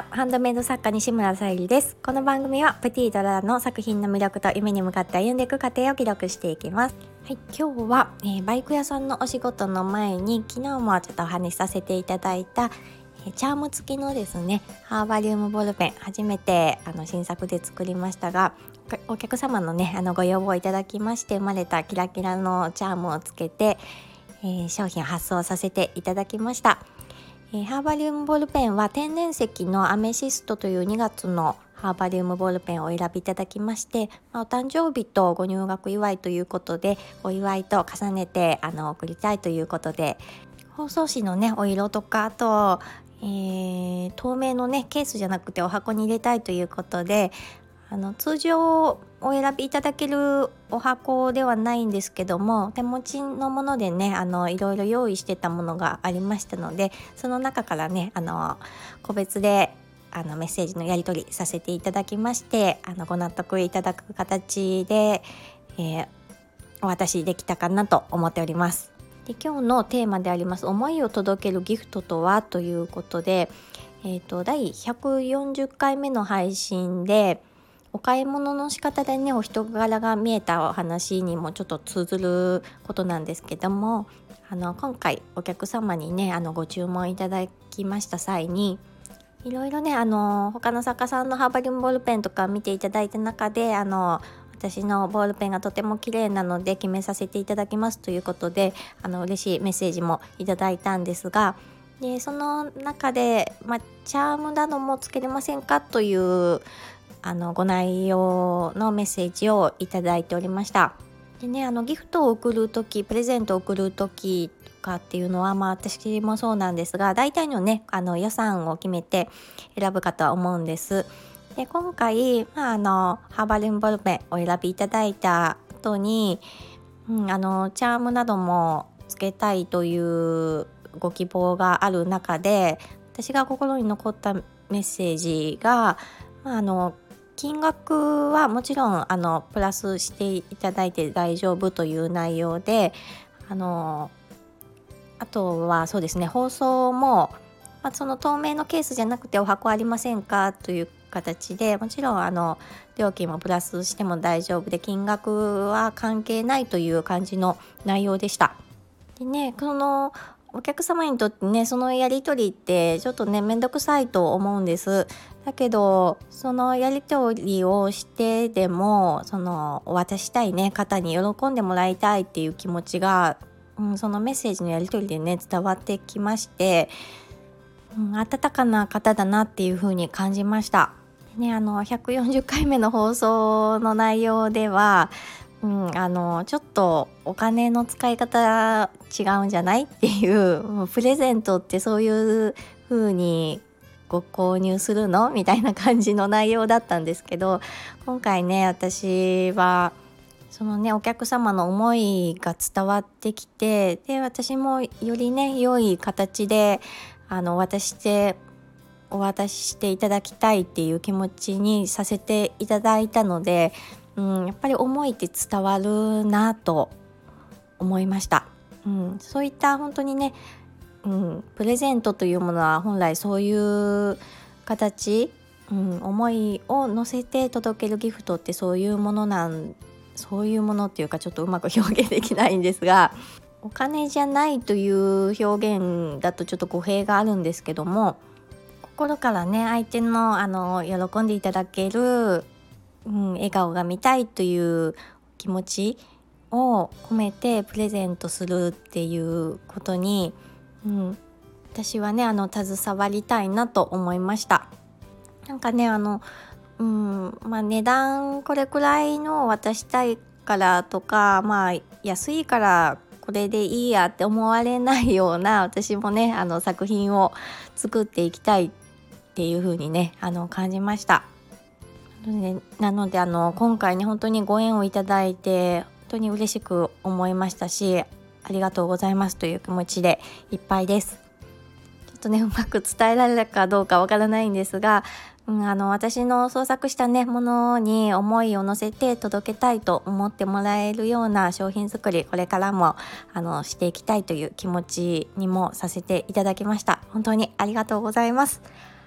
はハンドメイド作家西村さゆりです。この番組はプティドラの作品の魅力と夢に向かって歩んでいく過程を記録していきます。はい今日は、えー、バイク屋さんのお仕事の前に昨日もちょっとお話しさせていただいたえチャーム付きのですねハーバリウムボールペン初めてあの新作で作りましたがお客様のねあのご要望いただきまして生まれたキラキラのチャームをつけて、えー、商品発送させていただきました。え、ハーバリウムボールペンは天然石のアメシストという2月のハーバリウムボールペンをお選びいただきまして、ま、お誕生日とご入学祝いということでお祝いと重ねてあの送りたいということで包装紙のねお色とかあと、えー、透明のねケースじゃなくてお箱に入れたいということであの通常お選びいただけるお箱ではないんですけども手持ちのものでねあのいろいろ用意してたものがありましたのでその中からねあの個別であのメッセージのやり取りさせていただきましてあのご納得いただく形で、えー、お渡しできたかなと思っております。で今日のテーマであります「思いを届けるギフトとは?」ということで、えーと第140回目の配信でお買い物の仕方でねお人柄が見えたお話にもちょっと通ずることなんですけどもあの今回お客様にねあのご注文いただきました際にいろいろねあの他の作家さんのハーバリウムボールペンとか見ていただいた中であの私のボールペンがとても綺麗なので決めさせていただきますということであの嬉しいメッセージもいただいたんですがでその中で、まあ、チャームなどもつけれませんかというあのご内容のメッセージをいただいておりました。でねあのギフトを送る時プレゼントを送る時とかっていうのはまあ私もそうなんですが大体のねあの予算を決めて選ぶかとは思うんです。で今回、まあ、あのハーバリンボルペンお選びいただいた後に、うん、あのチャームなどもつけたいというご希望がある中で私が心に残ったメッセージが、まあ、あの金額はもちろんあのプラスしていただいて大丈夫という内容であのあとはそうですね放送も、まあ、その透明のケースじゃなくてお箱ありませんかという形でもちろんあの料金もプラスしても大丈夫で金額は関係ないという感じの内容でした。でねこのお客様にとってねそのやり取りってちょっとね面倒くさいと思うんですだけどそのやり取りをしてでもそのお渡ししたいね方に喜んでもらいたいっていう気持ちが、うん、そのメッセージのやり取りでね伝わってきまして、うん、温かな方だなっていう風に感じました。ねあの140回目の放送の内容ではうん、あのちょっとお金の使い方違うんじゃない？っていうプレゼントってそういう風にご購入するの？みたいな感じの内容だったんですけど今回ね私はそのねお客様の思いが伝わってきてで私もよりね良い形であの渡してお渡ししていただきたいっていう気持ちにさせていただいたのでうん、やっぱり思いって伝わるなと思いました、うん、そういった本当にね、うん、プレゼントというものは本来そういう形、うん、思いを乗せて届けるギフトってそういうものなんそういうものっていうかちょっとうまく表現できないんですがお金じゃないという表現だとちょっと語弊があるんですけども心からね相手のあの喜んでいただけるうん、笑顔が見たいという気持ちを込めてプレゼントするっていうことに、うん、私はねあの携わりたいなと思いましたなんかねあの、うんまあ、値段これくらいの渡したいからとかまあ安いからこれでいいやって思われないような私もねあの作品を作っていきたいっていう風にねあの感じました。なのであの今回ね本当にご縁をいただいて本当に嬉しく思いましたしありがとうございますという気持ちでいっぱいです。ちょっとねうまく伝えられるかどうかわからないんですが、うん、あの私の創作したねものに思いを乗せて届けたいと思ってもらえるような商品作りこれからもあのしていきたいという気持ちにもさせていただきました。本当にありがとうございます。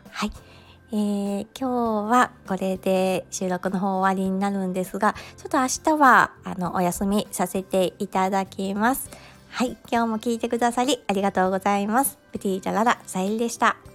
はい。えー、今日はこれで収録の方終わりになるんですがちょっと明日はあのお休みさせていただきます。はい今日も聞いてくださりありがとうございます。プティーチャララさゆりでした。